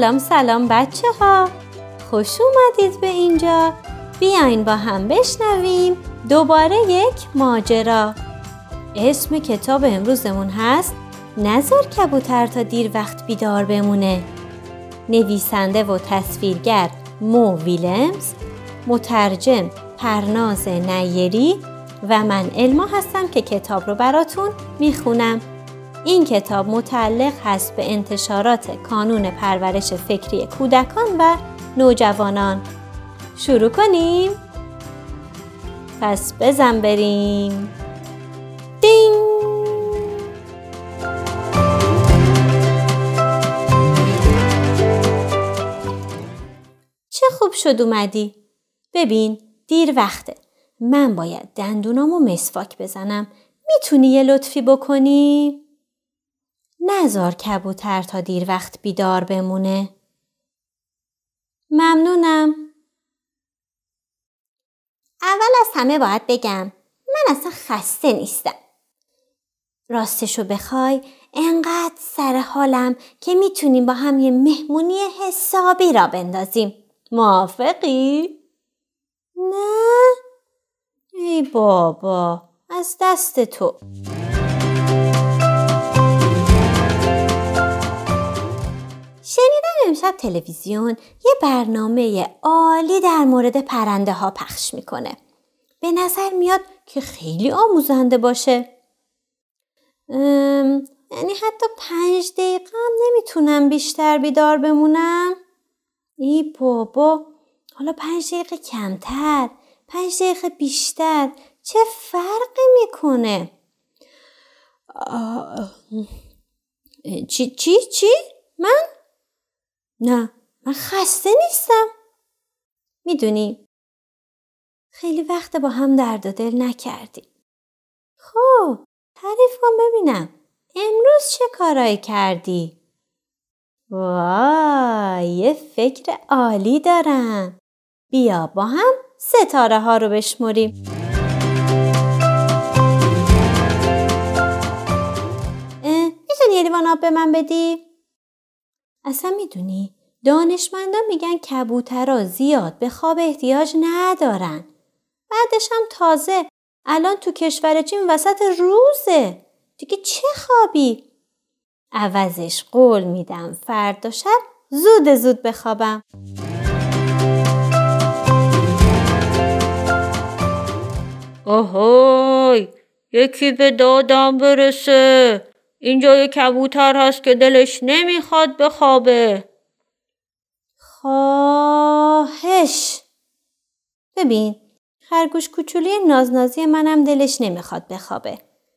سلام سلام بچه ها خوش اومدید به اینجا. بیاین با هم بشنویم دوباره یک ماجرا. اسم کتاب امروزمون هست نظر کبوتر تا دیر وقت بیدار بمونه. نویسنده و تصویرگر مو ویلمز مترجم پرناز نیری و من علما هستم که کتاب رو براتون می‌خونم. این کتاب متعلق هست به انتشارات کانون پرورش فکری کودکان و نوجوانان. شروع کنیم؟ پس بزن بریم. دینگ! چه خوب شد اومدی. ببین دیر وقته. من باید دندونامو مسواک بزنم. می‌تونی یه لطفی بکنی؟ نزار کبوتر تا دیر وقت بیدار بمونه. ممنونم. اول از همه باید بگم من اصلا خسته نیستم. راستشو بخوای انقدر سر حالم که می‌تونیم با هم یه مهمونی حسابی را بندازیم. موافقی؟ نه؟ ای بابا از دست تو. امشب تلویزیون یه برنامه عالی در مورد پرنده ها پخش می‌کنه. به نظر میاد که خیلی آموزنده باشه. یعنی حتی پنج دقیقه هم نمی‌تونم بیشتر بیدار بمونم. ای بابا حالا پنج دقیقه کمتر پنج دقیقه بیشتر چه فرقی می‌کنه؟ چی چی چی؟ من؟ نه من خسته نیستم. می‌دونی خیلی وقت با هم درد و دل نکردیم. خب تعریف کن ببینم. امروز چه کارایی کردی؟ وای یه فکر عالی دارم. بیا با هم ستاره ها رو بشمریم. می‌تونی یه لیوان آب به من بدی؟ اصلا می‌دونی دانشمندان میگن کبوترها زیاد به خواب احتیاج ندارن. بعدش هم تازه الان تو کشور چین وسط روزه. دیگه چه خوابی؟ عوضش قول میدم فردا شب زود زود بخوابم. آهای یکی به دادم برسه اینجا یه کبوتر هست که دلش نمی‌خواد بخوابه. خواهش. ببین خرگوش کوچولی نازنازی منم دلش نمی‌خواد بخوابه.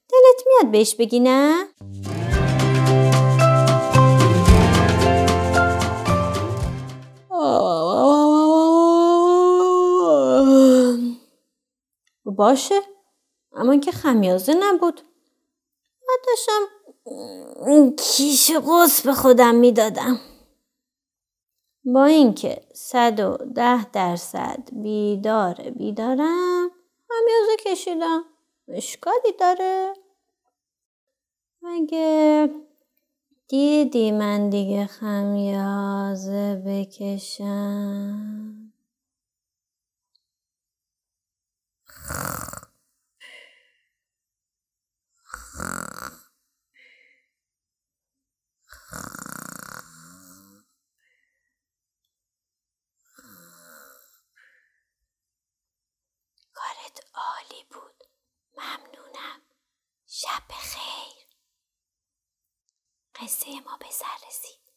دلت میاد بهش بگی نه؟ باشه اما که خمیازه نبود. داشتم کیش قص به خودم می‌دادم. با اینکه صد و ده درصد بیدار بیدارم خمیازه کشیدم. اشکالی داره؟ مگه دیدی من دیگه خمیازه بکشم؟ کارت عالی بود. ممنونم. شب خیر قصه ما به سر رسید.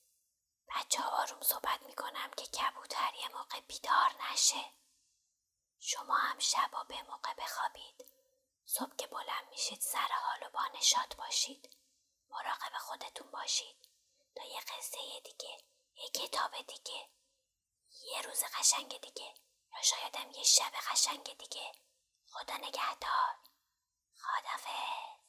بچه آروم صحبت می‌کنم که کبوتر یه موقع بیدار نشه. شما هم شبا به موقع بخوابید. صبح که بلند میشید سر حال و بانشات باشید. مراقب خودتون باشید. تا یه قصه دیگه یه کتاب دیگه. یه روز قشنگ دیگه. یا شایدم یه شب قشنگ دیگه. خدا نگهدار. خدافظ